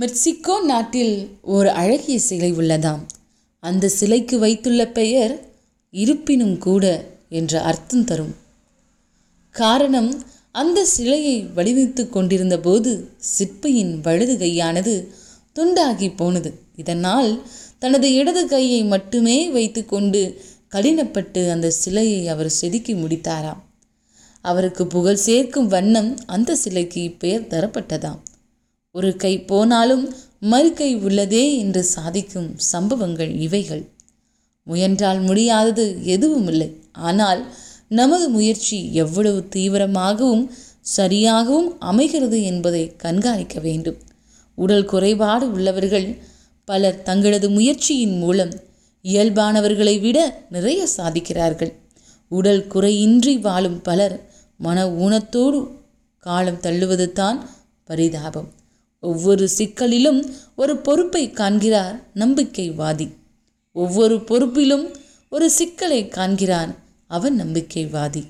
Mexico நாட்டில் ஒரு அழகிய சிலை உள்ளதாம். அந்த சிலைக்கு வைத்துள்ள பெயர் இருப்பினும் கூட என்ற அர்த்தம் தரும். காரணம் அந்த சிலையை வடிவமைத்து கொண்டிருந்த போது சிற்பியின் வலது கையானது துண்டாகி போனது. இதனால் தனது இடது கையை மட்டுமே வைத்துக்கொண்டு கடினப்பட்டு அந்த சிலையை அவர் செதுக்கி முடித்தாராம். அவருக்கு புகழ் சேர்க்கும் வண்ணம் அந்த சிலைக்கு பெயர் தரப்பட்டதாம். ஒரு கை போனாலும் மறு கை உள்ளதே என்று சாதிக்கும் சம்பவங்கள் இவைகள். முயன்றால் முடியாதது எதுவும் இல்லை ஆனால் நமது முயற்சி எவ்வளவு தீவிரமாகவும் சரியாகவும் அமைகிறது என்பதை கண்காணிக்க வேண்டும். உடல் குறைபாடு உள்ளவர்கள் பலர் தங்களது முயற்சியின் மூலம் இயல்பானவர்களை விட நிறைய சாதிக்கிறார்கள். உடல் குறையின்றி வாழும் பலர் மன ஊனத்தோடு காலம் தள்ளுவது தான் பரிதாபம். ஒவ்வொரு சிக்கலிலும் ஒரு பொறுப்பை காண்கிறார் நம்பிக்கைவாதி. ஒவ்வொரு பொறுப்பிலும் ஒரு சிக்கலை காண்கிறான் அவன் நம்பிக்கைவாதி.